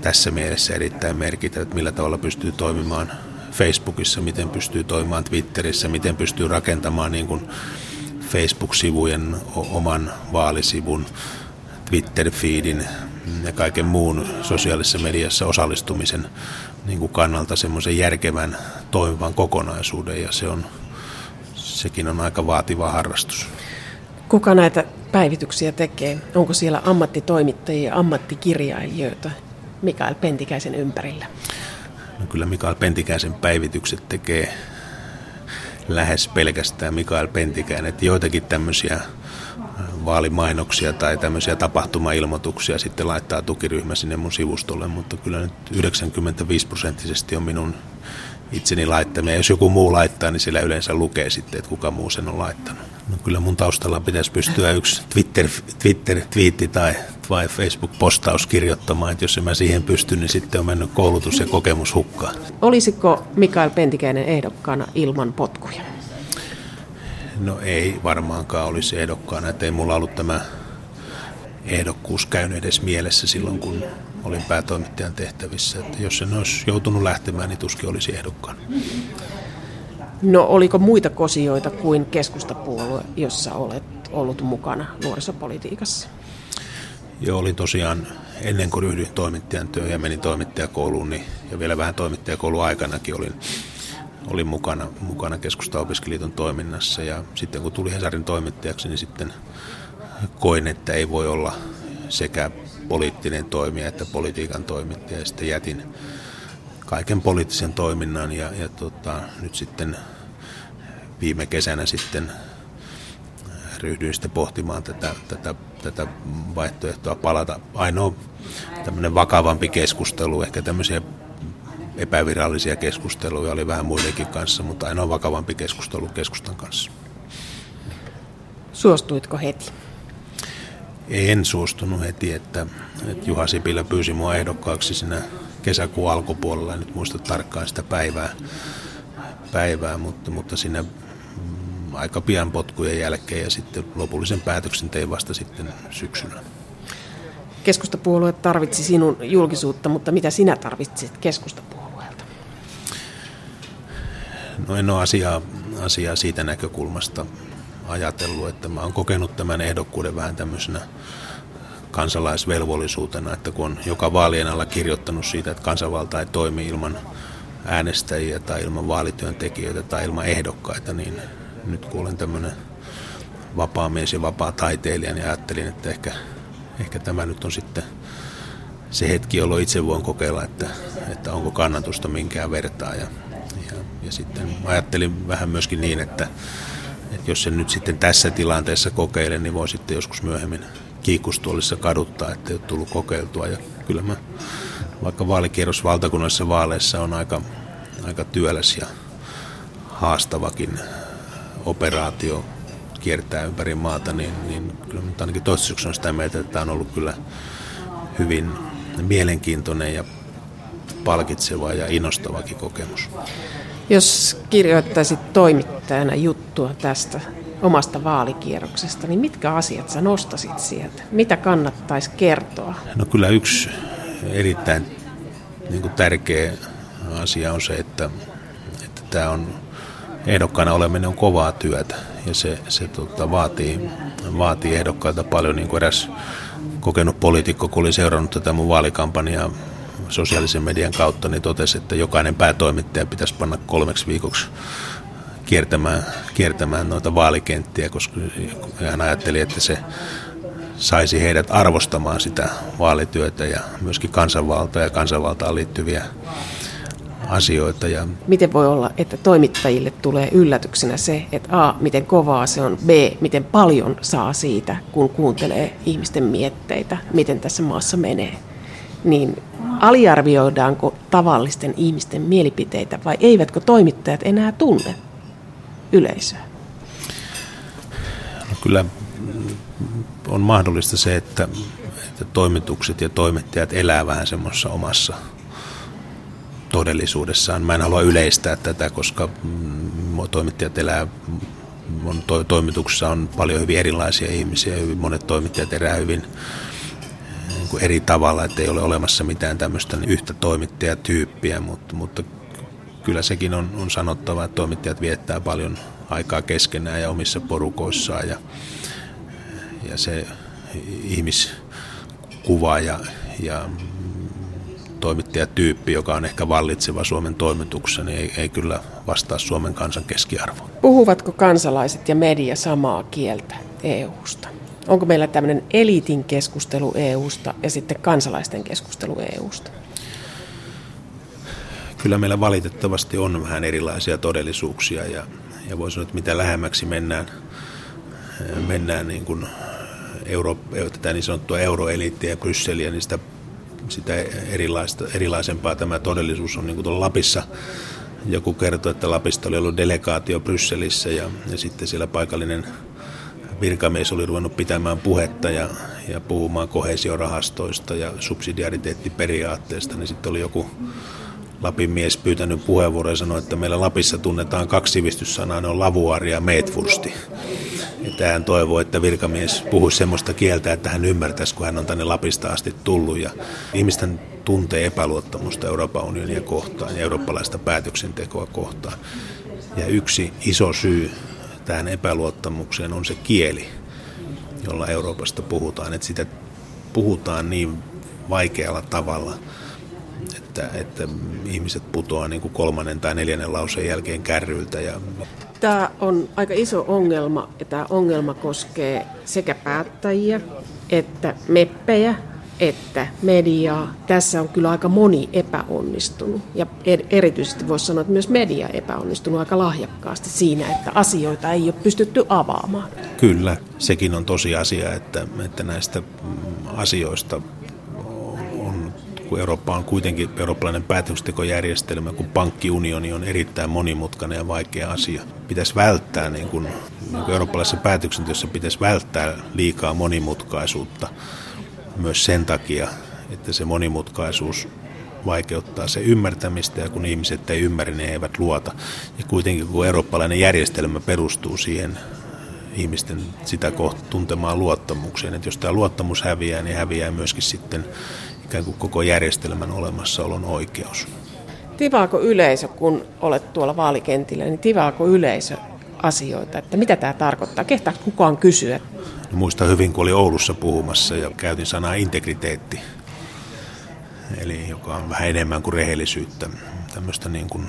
tässä mielessä erittäin merkittävä, että millä tavalla pystyy toimimaan Facebookissa, miten pystyy toimimaan Twitterissä, miten pystyy rakentamaan niin kuin Facebook-sivujen oman vaalisivun, Twitter-feedin ja kaiken muun sosiaalisessa mediassa osallistumisen niin kuin kannalta semmoisen järkevän toimivan kokonaisuuden ja se on, sekin on aika vaativa harrastus. Kuka näitä päivityksiä tekee? Onko siellä ammattitoimittajia, ammattikirjailijoita Mikael Pentikäisen ympärillä? No kyllä Mikael Pentikäisen päivitykset tekee lähes pelkästään Mikael Pentikäinen, että joitakin tämmöisiä vaalimainoksia tai tämmöisiä tapahtumailmoituksia sitten laittaa tukiryhmä sinne mun sivustolle, mutta kyllä nyt 95 prosenttisesti on minun itseni laittamia. Jos joku muu laittaa, niin siellä yleensä lukee sitten, että kuka muu sen on laittanut. No kyllä mun taustalla pitäisi pystyä yksi Twitter, Twitter-twiitti tai, vai Facebook-postaus kirjoittamaan, että jos en mä siihen pysty, niin sitten on mennyt koulutus ja kokemus hukkaan. Olisiko Mikael Pentikäinen ehdokkaana ilman potkuja? No ei varmaankaan olisi ehdokkaana, että ei mulla ollut tämä ehdokkuus käynyt edes mielessä silloin, kun olin päätoimittajan tehtävissä. Että jos en olisi joutunut lähtemään, niin tuskin olisi ehdokkaan. No oliko muita kosioita kuin keskustapuolue, jossa olet ollut mukana nuorisopolitiikassa? Joo, oli tosiaan ennen kuin ryhdyin toimittajan työhön ja menin toimittajakouluun, niin, ja vielä vähän toimittajakoulun aikanakin olin, olin mukana, mukana keskustaopiskeliiton toiminnassa. Ja sitten kun tuli Hesarin toimittajaksi, niin sitten koin, että ei voi olla sekä poliittinen toimija että politiikan toimittaja. Ja sitten jätin kaiken poliittisen toiminnan ja, ja tota, nyt sitten viime kesänä sitten ryhdyin sitten pohtimaan tätä, tätä, tätä vaihtoehtoa palata. Ainoa tämmöinen vakavampi keskustelu, ehkä tämmöisiä epävirallisia keskusteluja oli vähän muidenkin kanssa, mutta ainoa vakavampi keskustelu keskustan kanssa. Suostuitko heti? En suostunut heti, että, että Juha Sipilä pyysi mua ehdokkaaksi siinä kesäkuun alkupuolella, en nyt muista tarkkaan sitä päivää, päivää mutta, mutta siinä mm, aika pian potkujen jälkeen ja sitten lopullisen päätöksen tein vasta sitten syksyllä. Keskustapuolue tarvitsi sinun julkisuutta, mutta mitä sinä tarvitsit keskustapuolueelta? No en ole asiaa, asiaa siitä näkökulmasta ajatellut, että mä oon kokenut tämän ehdokkuuden vähän tämmöisenä kansalaisvelvollisuutena, että kun on joka vaalien alla kirjoittanut siitä, että kansanvalta ei toimi ilman äänestäjiä tai ilman vaalityöntekijöitä tai ilman ehdokkaita, niin nyt kun olen tämmöinen vapaa mies ja vapaa taiteilija, niin ajattelin, että ehkä, ehkä tämä nyt on sitten se hetki, jolloin itse voin kokeilla, että, että onko kannatusta minkään vertaa. Ja, ja, sitten ajattelin vähän myöskin niin, että, että jos sen nyt sitten tässä tilanteessa kokeilen, niin voi sitten joskus myöhemmin kiikkustuolissa kaduttaa, että ei ole tullut kokeiltua. Ja kyllä mä, vaikka vaalikierros valtakunnallisissa vaaleissa on aika, aika työläs ja haastavakin operaatio kiertää ympäri maata, niin, niin kyllä mä ainakin toistaiseksi on sitä mieltä, että tämä on ollut kyllä hyvin mielenkiintoinen ja palkitseva ja innostavakin kokemus. Jos kirjoittaisit toimittajana juttua tästä omasta vaalikierroksesta, niin mitkä asiat sä nostasit sieltä? Mitä kannattaisi kertoa? No kyllä yksi erittäin niin kuin tärkeä asia on se, että, että tämä on ehdokkaana oleminen on kovaa työtä ja se, se tota, vaatii, vaatii ehdokkailta paljon, niin kuin eräs kokenut poliitikko, kun oli seurannut tätä mun vaalikampanjaa sosiaalisen median kautta, niin totesi, että jokainen päätoimittaja pitäisi panna kolmeksi viikoksi kiertämään, kiertämään noita vaalikenttiä, koska hän ajatteli, että se saisi heidät arvostamaan sitä vaalityötä ja myöskin kansanvaltaa ja kansanvaltaan liittyviä asioita. Ja miten voi olla, että toimittajille tulee yllätyksenä se, että A, miten kovaa se on, B, miten paljon saa siitä, kun kuuntelee ihmisten mietteitä, miten tässä maassa menee. Niin aliarvioidaanko tavallisten ihmisten mielipiteitä vai eivätkö toimittajat enää tunne yleisöä? No kyllä on mahdollista se, että, että toimitukset ja toimittajat elää vähän semmoisessa omassa todellisuudessaan. Mä en halua yleistää tätä, koska mm, toimittajat elää on, to, toimituksessa on paljon hyvin erilaisia ihmisiä. Hyvin monet toimittajat elää hyvin kuin eri tavalla, että ei ole olemassa mitään tämmöistä yhtä toimittajatyyppiä, mutta, mutta kyllä sekin on, on sanottava, että toimittajat viettää paljon aikaa keskenään ja omissa porukoissaan ja, ja se ihmiskuva ja, ja toimittajatyyppi, joka on ehkä vallitseva Suomen toimituksessa, niin ei, ei kyllä vastaa Suomen kansan keskiarvoa. Puhuvatko kansalaiset ja media samaa kieltä EU-sta? Onko meillä tämmöinen eliitin keskustelu EU-sta ja sitten kansalaisten keskustelu EU-sta? Kyllä meillä valitettavasti on vähän erilaisia todellisuuksia ja, ja voi sanoa, että mitä lähemmäksi mennään, mennään niin kuin euro, tätä niin sanottua euroeliittiä ja Brysseliä, niin sitä sitä erilaista, erilaisempaa tämä todellisuus on niin kuin Lapissa. Joku kertoi, että Lapista oli ollut delegaatio Brysselissä ja, ja sitten siellä paikallinen virkamies oli ruvennut pitämään puhetta ja, ja puhumaan kohesiorahastoista ja subsidiariteettiperiaatteesta, niin sitten oli joku Lapin mies pyytänyt puheenvuoroa ja sanoi, että meillä Lapissa tunnetaan kaksi sivistyssanaa, ne on lavuari ja meetfursti. Että hän toivoo, että virkamies puhuisi semmoista kieltä, että hän ymmärtäisi, kun hän on tänne Lapista asti tullut. Ja ihmisten tuntee epäluottamusta Euroopan unionia kohtaan ja eurooppalaista päätöksentekoa kohtaan. Ja yksi iso syy tähän epäluottamukseen on se kieli, jolla Euroopasta puhutaan. Että sitä puhutaan niin vaikealla tavalla, että, että ihmiset putoaa niin kuin kolmannen tai neljännen lauseen jälkeen kärryiltä. Ja Tämä on aika iso ongelma ja tämä ongelma koskee sekä päättäjiä että meppejä että mediaa. Tässä on kyllä aika moni epäonnistunut ja erityisesti voisi sanoa, että myös media epäonnistunut aika lahjakkaasti siinä, että asioita ei ole pystytty avaamaan. Kyllä, sekin on tosiasia, että, että näistä asioista kun Eurooppa on kuitenkin eurooppalainen päätöksentekojärjestelmä, kun pankkiunioni on erittäin monimutkainen ja vaikea asia. Pitäisi välttää, niin kuin, niin kuin eurooppalaisessa päätöksenteossa pitäisi välttää liikaa monimutkaisuutta myös sen takia, että se monimutkaisuus vaikeuttaa se ymmärtämistä ja kun ihmiset ei ymmärrä, he eivät luota. Ja kuitenkin kun eurooppalainen järjestelmä perustuu siihen ihmisten sitä kohta tuntemaan luottamukseen, että jos tämä luottamus häviää, niin häviää myöskin sitten ikään kuin koko järjestelmän olemassaolon oikeus. Tivaako yleisö, kun olet tuolla vaalikentillä, niin tivaako yleisö asioita, että mitä tämä tarkoittaa? Kehtaa kukaan kysyä? Muistan hyvin, kun oli Oulussa puhumassa ja käytin sanaa integriteetti, eli joka on vähän enemmän kuin rehellisyyttä, tämmöistä niin kuin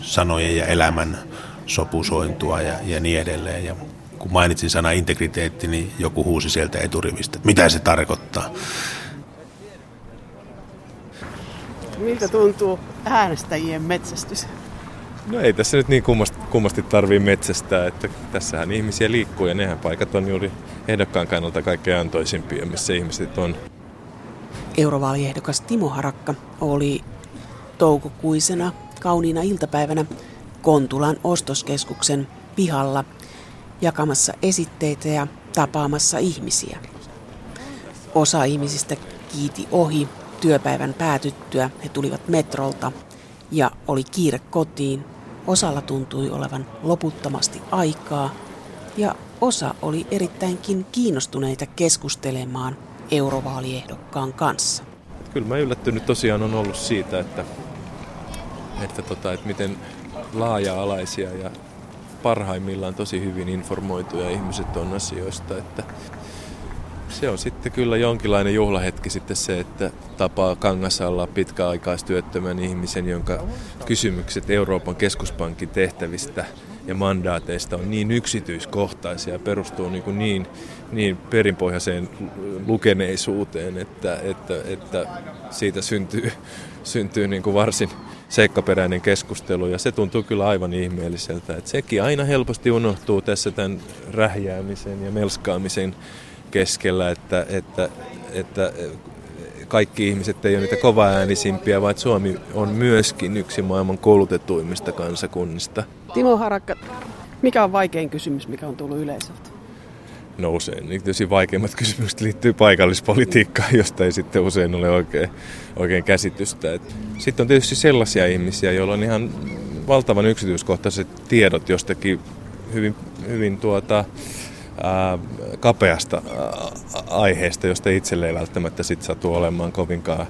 sanojen ja elämän sopusointua ja, ja niin edelleen. Ja kun mainitsin sana integriteetti, niin joku huusi sieltä eturivistä, mitä se tarkoittaa. Miltä tuntuu äänestäjien metsästys? No ei tässä nyt niin kummasti, kummasti tarvii metsästää, että tässähän ihmisiä liikkuu ja nehän paikat on juuri ehdokkaan kannalta kaikkein antoisimpia, missä ihmiset on. Eurovaaliehdokas Timo Harakka oli toukokuisena kauniina iltapäivänä Kontulan ostoskeskuksen pihalla jakamassa esitteitä ja tapaamassa ihmisiä. Osa ihmisistä kiiti ohi Työpäivän päätyttyä he tulivat metrolta ja oli kiire kotiin. Osalla tuntui olevan loputtomasti aikaa ja osa oli erittäinkin kiinnostuneita keskustelemaan eurovaaliehdokkaan kanssa. Kyllä mä yllättynyt tosiaan on ollut siitä, että että, tota, että miten laaja-alaisia ja parhaimmillaan tosi hyvin informoituja ihmiset on asioista. Että se on sitten kyllä jonkinlainen juhlahetki sitten se, että tapaa Kangasalla pitkäaikaistyöttömän ihmisen, jonka kysymykset Euroopan keskuspankin tehtävistä ja mandaateista on niin yksityiskohtaisia ja perustuu niin, niin, niin perinpohjaiseen lukeneisuuteen, että, että, että siitä syntyy, syntyy niin kuin varsin seikkaperäinen keskustelu ja se tuntuu kyllä aivan ihmeelliseltä. Että sekin aina helposti unohtuu tässä tämän rähjäämisen ja melskaamisen keskellä, että, että, että kaikki ihmiset ei ole niitä kovaäänisimpiä, vaan että Suomi on myöskin yksi maailman koulutetuimmista kansakunnista. Timo Harakka, mikä on vaikein kysymys, mikä on tullut yleisöltä? No usein. Niin tietysti vaikeimmat kysymykset liittyy paikallispolitiikkaan, josta ei sitten usein ole oikein, oikein käsitystä. Sitten on tietysti sellaisia ihmisiä, joilla on ihan valtavan yksityiskohtaiset tiedot jostakin hyvin, hyvin tuota, ää, kapeasta ää, aiheesta, josta itselle ei välttämättä sit satu olemaan kovinkaan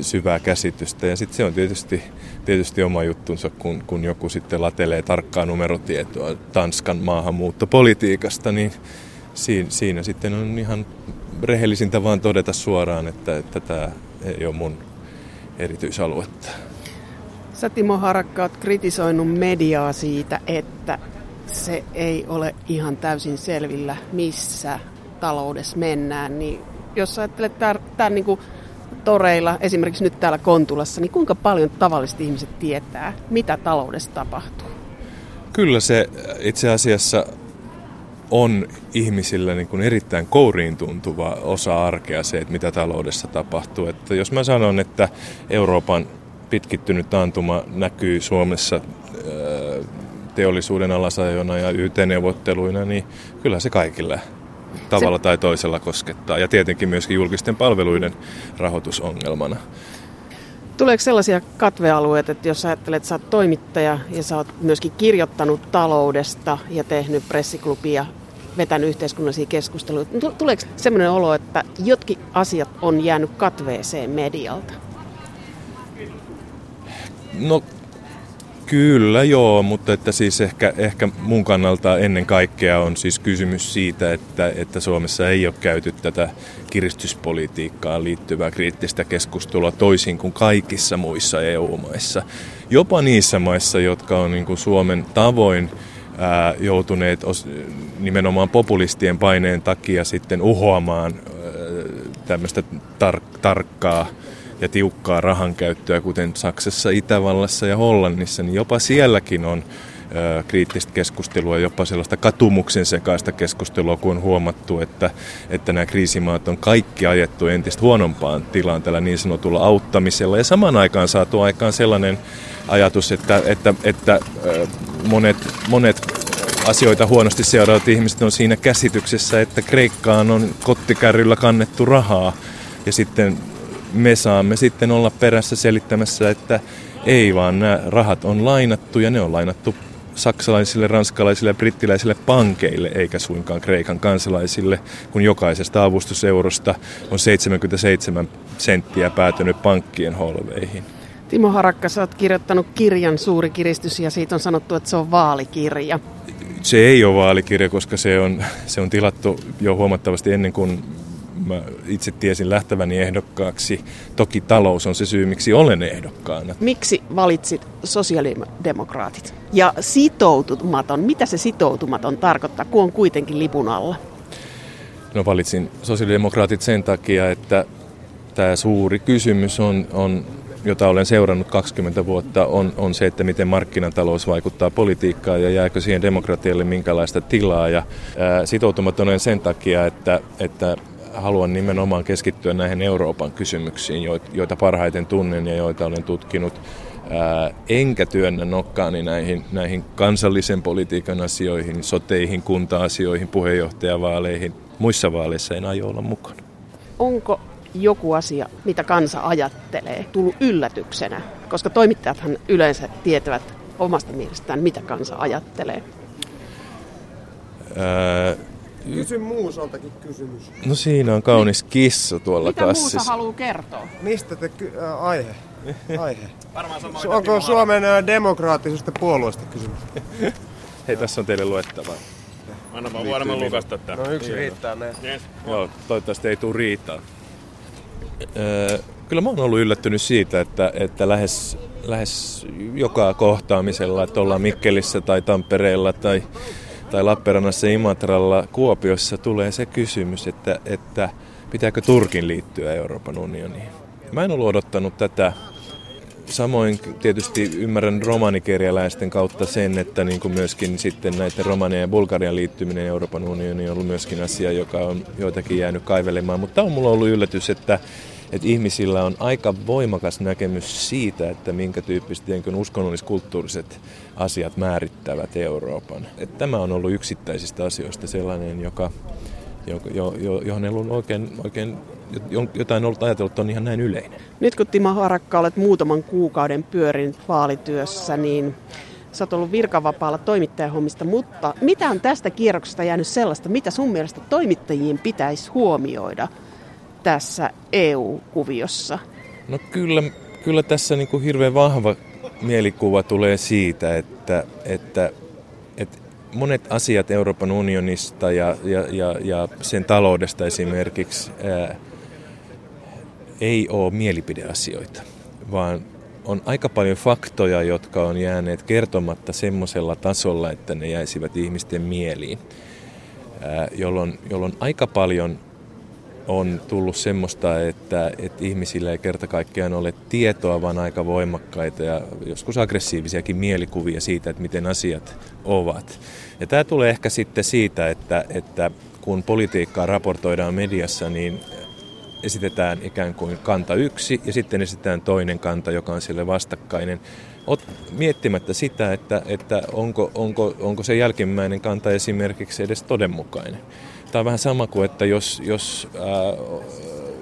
syvää käsitystä. Ja sitten se on tietysti, tietysti oma juttunsa, kun, kun joku sitten latelee tarkkaa numerotietoa Tanskan maahanmuuttopolitiikasta, niin siinä, siinä sitten on ihan rehellisintä vaan todeta suoraan, että, että tämä ei ole mun erityisaluetta. Sä Timo Harakka oot kritisoinut mediaa siitä, että se ei ole ihan täysin selvillä, missä taloudessa mennään. Niin jos ajattelet tämän niin toreilla, esimerkiksi nyt täällä Kontulassa, niin kuinka paljon tavalliset ihmiset tietää, mitä taloudessa tapahtuu? Kyllä se itse asiassa on ihmisillä niin kuin erittäin kouriin tuntuva osa arkea se, että mitä taloudessa tapahtuu. Että jos mä sanon, että Euroopan pitkittynyt taantuma näkyy Suomessa teollisuuden alasajona ja YT-neuvotteluina, niin kyllä se kaikille tavalla tai toisella koskettaa. Ja tietenkin myöskin julkisten palveluiden rahoitusongelmana. Tuleeko sellaisia katvealueita, että jos ajattelet, että sä oot toimittaja ja sä oot myöskin kirjoittanut taloudesta ja tehnyt pressiklubia, vetänyt yhteiskunnallisia keskusteluja, niin tuleeko sellainen olo, että jotkin asiat on jäänyt katveeseen medialta? No Kyllä joo, mutta että siis ehkä, ehkä mun kannalta ennen kaikkea on siis kysymys siitä, että, että Suomessa ei ole käyty tätä kiristyspolitiikkaan liittyvää kriittistä keskustelua toisin kuin kaikissa muissa EU-maissa. Jopa niissä maissa, jotka on niin kuin Suomen tavoin ää, joutuneet os, nimenomaan populistien paineen takia sitten uhoamaan tämmöistä tar- tarkkaa ja tiukkaa rahankäyttöä, kuten Saksassa, Itävallassa ja Hollannissa, niin jopa sielläkin on kriittistä keskustelua, jopa sellaista katumuksen sekaista keskustelua, kun on huomattu, että, että nämä kriisimaat on kaikki ajettu entistä huonompaan tilaan tällä niin sanotulla auttamisella. Ja samaan aikaan saatu aikaan sellainen ajatus, että, että, että monet, monet asioita huonosti seuraavat ihmiset on siinä käsityksessä, että Kreikkaan on kottikärryllä kannettu rahaa ja sitten me saamme sitten olla perässä selittämässä, että ei vaan nämä rahat on lainattu ja ne on lainattu saksalaisille, ranskalaisille ja brittiläisille pankeille, eikä suinkaan Kreikan kansalaisille, kun jokaisesta avustuseurosta on 77 senttiä päätynyt pankkien holveihin. Timo Harakka, sä oot kirjoittanut kirjan Suuri kiristys ja siitä on sanottu, että se on vaalikirja. Se ei ole vaalikirja, koska se on, se on tilattu jo huomattavasti ennen kuin mä itse tiesin lähteväni ehdokkaaksi. Toki talous on se syy, miksi olen ehdokkaana. Miksi valitsit sosiaalidemokraatit? Ja sitoutumaton, mitä se sitoutumaton tarkoittaa, kun on kuitenkin lipun alla? No valitsin sosiaalidemokraatit sen takia, että tämä suuri kysymys on, on jota olen seurannut 20 vuotta, on, on se, että miten markkinatalous vaikuttaa politiikkaan ja jääkö siihen demokratialle minkälaista tilaa. Ja, ää, sitoutumaton sen takia, että, että haluan nimenomaan keskittyä näihin Euroopan kysymyksiin, joita parhaiten tunnen ja joita olen tutkinut. enkä työnnä nokkaani näihin, näihin kansallisen politiikan asioihin, soteihin, kunta-asioihin, puheenjohtajavaaleihin. Muissa vaaleissa en aio olla mukana. Onko joku asia, mitä kansa ajattelee, tullut yllätyksenä? Koska toimittajathan yleensä tietävät omasta mielestään, mitä kansa ajattelee. Ää, Kysy muusaltakin kysymys. No siinä on kaunis kissa tuolla Mitä kassissa. Mitä muusa haluaa kertoa? Mistä te ky- äh, aihe? (laughs) aihe. Onko Suomen demokraattisesta puolueesta kysymys? (laughs) Hei, tässä on teille luettavaa. Anna vaan varmaan lukasta tämän. No yksi riittää ne. Yes. Joo, toivottavasti ei tule riitaa. Öö, kyllä mä oon ollut yllättynyt siitä, että, että lähes, lähes joka kohtaamisella, että ollaan Mikkelissä tai Tampereella tai, tai Lappeenrannassa, Imatralla, Kuopiossa tulee se kysymys, että, että pitääkö Turkin liittyä Euroopan unioniin. Mä en ollut odottanut tätä Samoin tietysti ymmärrän romanikerjäläisten kautta sen, että niin kuin myöskin sitten näiden Romanian ja Bulgarian liittyminen Euroopan unioniin on ollut myöskin asia, joka on joitakin jäänyt kaivelemaan. Mutta on mulla ollut yllätys, että, että ihmisillä on aika voimakas näkemys siitä, että minkä tyyppiset uskonnollis-kulttuuriset asiat määrittävät Euroopan. Että tämä on ollut yksittäisistä asioista sellainen, joka, jo, jo, jo, johon ei ollut oikein, oikein jotain ollut ajatellut, on ihan näin yleinen. Nyt kun Timo Harakka olet muutaman kuukauden pyörinyt vaalityössä, niin sä oot ollut virkavapaalla toimittajahommista, mutta mitä on tästä kierroksesta jäänyt sellaista, mitä sun mielestä toimittajien pitäisi huomioida tässä EU-kuviossa? No kyllä, kyllä tässä niin kuin hirveän vahva mielikuva tulee siitä, että, että, että monet asiat Euroopan unionista ja, ja, ja, ja sen taloudesta esimerkiksi ää, ei ole mielipideasioita, vaan on aika paljon faktoja, jotka on jääneet kertomatta semmoisella tasolla, että ne jäisivät ihmisten mieliin, jolloin, jolloin aika paljon on tullut semmoista, että, että ihmisillä ei kerta kaikkiaan ole tietoa, vaan aika voimakkaita ja joskus aggressiivisiakin mielikuvia siitä, että miten asiat ovat. Ja tämä tulee ehkä sitten siitä, että, että kun politiikkaa raportoidaan mediassa, niin esitetään ikään kuin kanta yksi ja sitten esitetään toinen kanta, joka on sille vastakkainen. Ot, miettimättä sitä, että, että onko, onko, onko se jälkimmäinen kanta esimerkiksi edes todenmukainen. Tämä on vähän sama kuin, että jos, jos ää,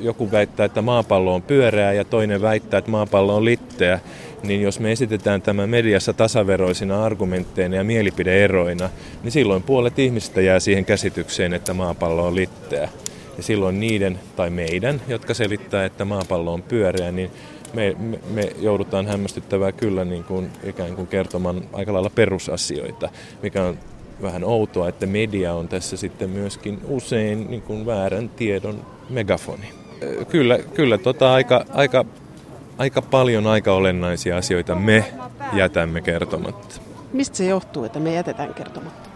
joku väittää, että maapallo on pyöreä ja toinen väittää, että maapallo on litteä, niin jos me esitetään tämä mediassa tasaveroisina argumentteina ja mielipideeroina, niin silloin puolet ihmistä jää siihen käsitykseen, että maapallo on litteä. Ja silloin niiden tai meidän, jotka selittää, että maapallo on pyöreä, niin me, me, me joudutaan hämmästyttävää kyllä niin kuin, ikään kuin kertomaan aika lailla perusasioita, mikä on vähän outoa, että media on tässä sitten myöskin usein niin kuin väärän tiedon megafoni. Kyllä, kyllä tota aika, aika, aika paljon aika olennaisia asioita me jätämme kertomatta. Mistä se johtuu, että me jätetään kertomatta?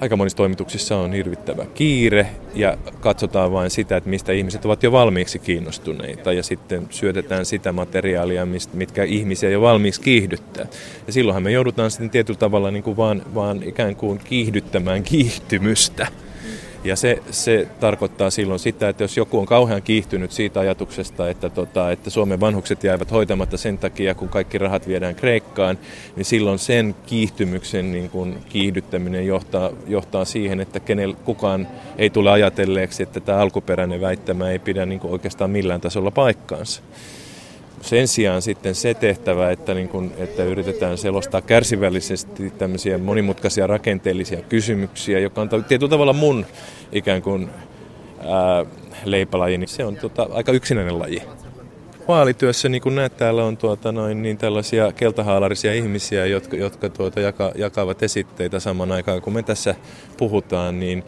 Aika monissa toimituksissa on hirvittävä kiire ja katsotaan vain sitä, että mistä ihmiset ovat jo valmiiksi kiinnostuneita ja sitten syötetään sitä materiaalia, mitkä ihmisiä jo valmiiksi kiihdyttää. Ja silloinhan me joudutaan sitten tietyllä tavalla niin kuin vaan, vaan ikään kuin kiihdyttämään kiihtymystä. Ja se, se tarkoittaa silloin sitä, että jos joku on kauhean kiihtynyt siitä ajatuksesta, että, tota, että Suomen vanhukset jäävät hoitamatta sen takia, kun kaikki rahat viedään Kreikkaan, niin silloin sen kiihtymyksen niin kuin kiihdyttäminen johtaa, johtaa siihen, että kenel, kukaan ei tule ajatelleeksi, että tämä alkuperäinen väittämä ei pidä niin kuin oikeastaan millään tasolla paikkaansa. Sen sijaan sitten se tehtävä, että, niin kun, että yritetään selostaa kärsivällisesti tämmöisiä monimutkaisia rakenteellisia kysymyksiä, joka on tietyllä tavalla mun ikään kuin ää, leipälaji, niin se on tota, aika yksinäinen laji. Vaalityössä, niin kuin näet, täällä on tuota, noin, niin tällaisia keltahaalarisia ihmisiä, jotka, jotka tuota, jaka, jakavat esitteitä saman aikaan, kun me tässä puhutaan, niin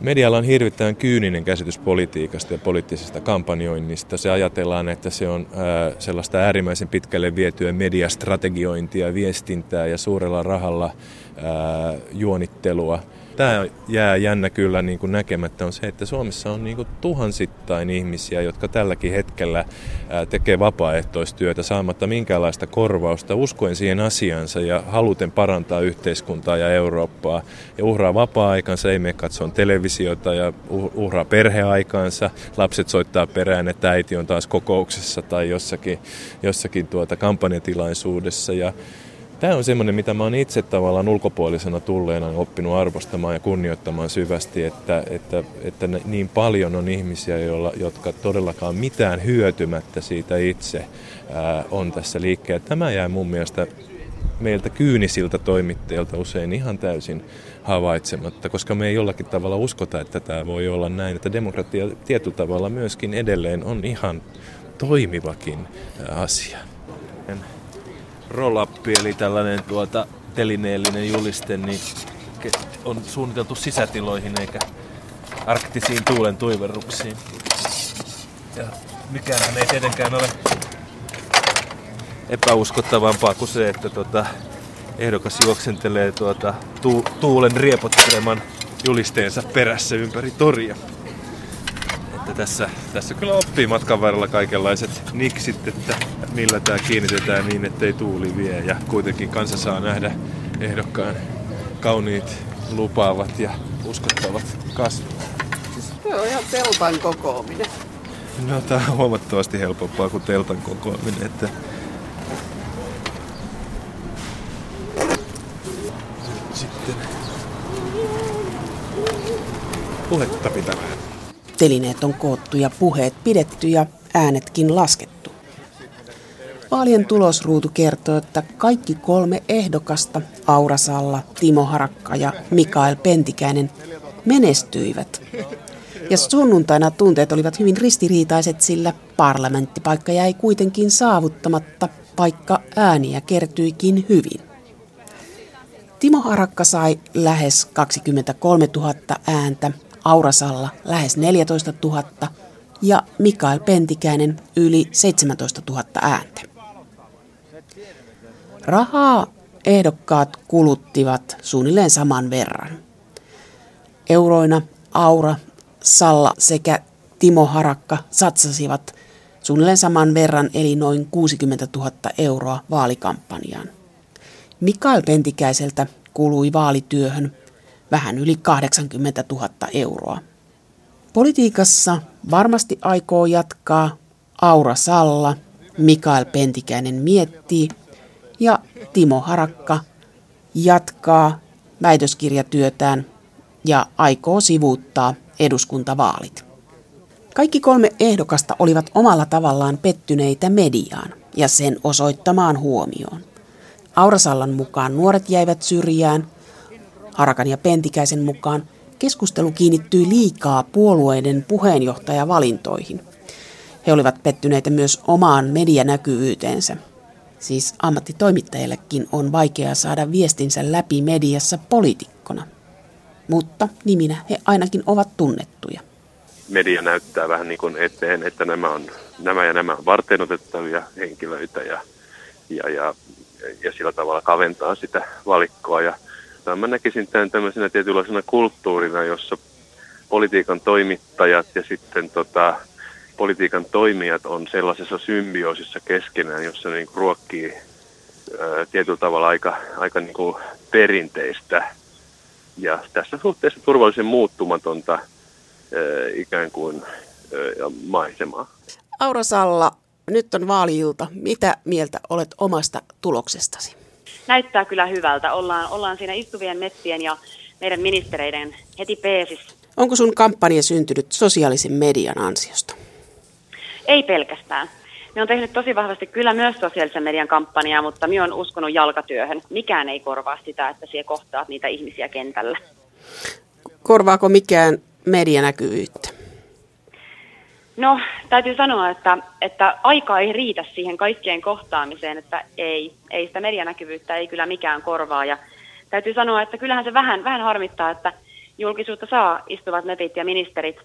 Medialla on hirvittävän kyyninen käsitys politiikasta ja poliittisesta kampanjoinnista. Se ajatellaan, että se on ää, sellaista äärimmäisen pitkälle vietyä mediastrategiointia, viestintää ja suurella rahalla ää, juonittelua – Tämä jää jännä kyllä niin kuin näkemättä on se, että Suomessa on niin kuin tuhansittain ihmisiä, jotka tälläkin hetkellä tekee vapaaehtoistyötä saamatta minkäänlaista korvausta, uskoen siihen asiansa ja haluten parantaa yhteiskuntaa ja Eurooppaa. Ja uhraa vapaa-aikansa, ei mene katsoa televisiota ja uhraa perheaikansa. Lapset soittaa perään, että äiti on taas kokouksessa tai jossakin, jossakin tuota kampanjatilaisuudessa. Ja Tämä on semmoinen, mitä mä oon itse tavallaan ulkopuolisena tulleena oppinut arvostamaan ja kunnioittamaan syvästi, että, että, että niin paljon on ihmisiä, joilla, jotka todellakaan mitään hyötymättä siitä itse ää, on tässä liikkeellä. Tämä jää mun mielestä meiltä kyynisiltä toimittajilta usein ihan täysin havaitsematta, koska me ei jollakin tavalla uskota, että tämä voi olla näin, että demokratia tietyllä tavalla myöskin edelleen on ihan toimivakin asia. Rollappi eli tällainen tuota telineellinen juliste niin on suunniteltu sisätiloihin eikä arktisiin tuulen tuiverruksiin. Ja mikään ei tietenkään ole epäuskottavampaa kuin se, että tuota, ehdokas juoksentelee tuota, tu- tuulen riepotteleman julisteensa perässä ympäri toria. Että tässä, tässä kyllä oppii matkan varrella kaikenlaiset niksit, että millä tämä kiinnitetään niin, ettei tuuli vie. Ja kuitenkin kansa saa nähdä ehdokkaan kauniit, lupaavat ja uskottavat kasvot. Se on ihan teltan kokoaminen. No, tämä on huomattavasti helpompaa kuin teltan kokoaminen. Että sitten puhetta pitämään. Telineet on koottu ja puheet pidetty ja äänetkin laskettu. Vaalien tulosruutu kertoo, että kaikki kolme ehdokasta, Aurasalla, Timo Harakka ja Mikael Pentikäinen, menestyivät. Ja sunnuntaina tunteet olivat hyvin ristiriitaiset, sillä parlamenttipaikka jäi kuitenkin saavuttamatta, vaikka ääniä kertyikin hyvin. Timo Harakka sai lähes 23 000 ääntä, Aurasalla lähes 14 000 ja Mikael Pentikäinen yli 17 000 ääntä. Rahaa ehdokkaat kuluttivat suunnilleen saman verran. Euroina Aura, Salla sekä Timo Harakka satsasivat suunnilleen saman verran eli noin 60 000 euroa vaalikampanjaan. Mikael Pentikäiseltä kului vaalityöhön vähän yli 80 000 euroa. Politiikassa varmasti aikoo jatkaa Aura Salla, Mikael Pentikäinen miettii ja Timo Harakka jatkaa väitöskirjatyötään ja aikoo sivuuttaa eduskuntavaalit. Kaikki kolme ehdokasta olivat omalla tavallaan pettyneitä mediaan ja sen osoittamaan huomioon. Aurasallan mukaan nuoret jäivät syrjään, Harakan ja Pentikäisen mukaan keskustelu kiinnittyi liikaa puolueiden puheenjohtajavalintoihin. He olivat pettyneitä myös omaan medianäkyvyyteensä. Siis ammattitoimittajillekin on vaikea saada viestinsä läpi mediassa poliitikkona. Mutta niminä he ainakin ovat tunnettuja. Media näyttää vähän niin kuin eteen, että nämä, on, nämä ja nämä on varteenotettavia henkilöitä ja, ja, ja, ja sillä tavalla kaventaa sitä valikkoa. Ja mä näkisin tämän tämmöisenä tietynlaisena kulttuurina, jossa politiikan toimittajat ja sitten tota, politiikan toimijat on sellaisessa symbioosissa keskenään, jossa niin kuin ruokkii ää, tietyllä tavalla aika, aika niin kuin perinteistä ja tässä suhteessa turvallisen muuttumatonta ää, ikään kuin ää, maisemaa. Aura Salla, nyt on vaaliilta. Mitä mieltä olet omasta tuloksestasi? Näyttää kyllä hyvältä. Ollaan, ollaan siinä istuvien meppien ja meidän ministereiden heti peesissä. Onko sun kampanja syntynyt sosiaalisen median ansiosta? Ei pelkästään. Me on tehnyt tosi vahvasti kyllä myös sosiaalisen median kampanjaa, mutta minä on uskonut jalkatyöhön. Mikään ei korvaa sitä, että siellä kohtaat niitä ihmisiä kentällä. Korvaako mikään medianäkyvyyttä? No, täytyy sanoa, että, että aika ei riitä siihen kaikkien kohtaamiseen, että ei, ei sitä medianäkyvyyttä ei kyllä mikään korvaa. Ja täytyy sanoa, että kyllähän se vähän, vähän harmittaa, että julkisuutta saa istuvat nepit ja ministerit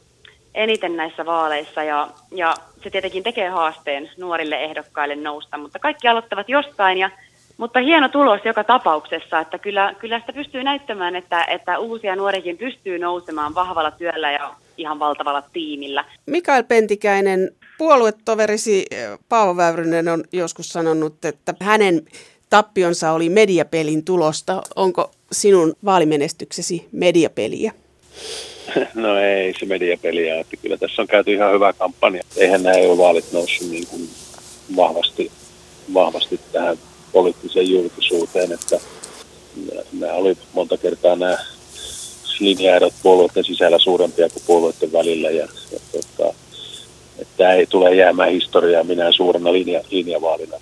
eniten näissä vaaleissa ja, ja se tietenkin tekee haasteen nuorille ehdokkaille nousta, mutta kaikki aloittavat jostain ja mutta hieno tulos joka tapauksessa, että kyllä, kyllä sitä pystyy näyttämään, että, että uusia nuorikin pystyy nousemaan vahvalla työllä ja ihan valtavalla tiimillä. Mikael Pentikäinen, puoluetoverisi eh, Paavo Väyrynen on joskus sanonut, että hänen tappionsa oli mediapelin tulosta. Onko sinun vaalimenestyksesi mediapeliä? (laughs) No ei se mediapeliä, että kyllä tässä on käyty ihan hyvä kampanja. Eihän nämä EU-vaalit noussut niin kuin vahvasti, vahvasti tähän poliittiseen julkisuuteen, että nämä oli monta kertaa nämä linjaerot puolueiden sisällä suurempia kuin puolueiden välillä ja, ja tota, että tämä ei tule jäämään historiaa minä suurena linja, linjavaalina.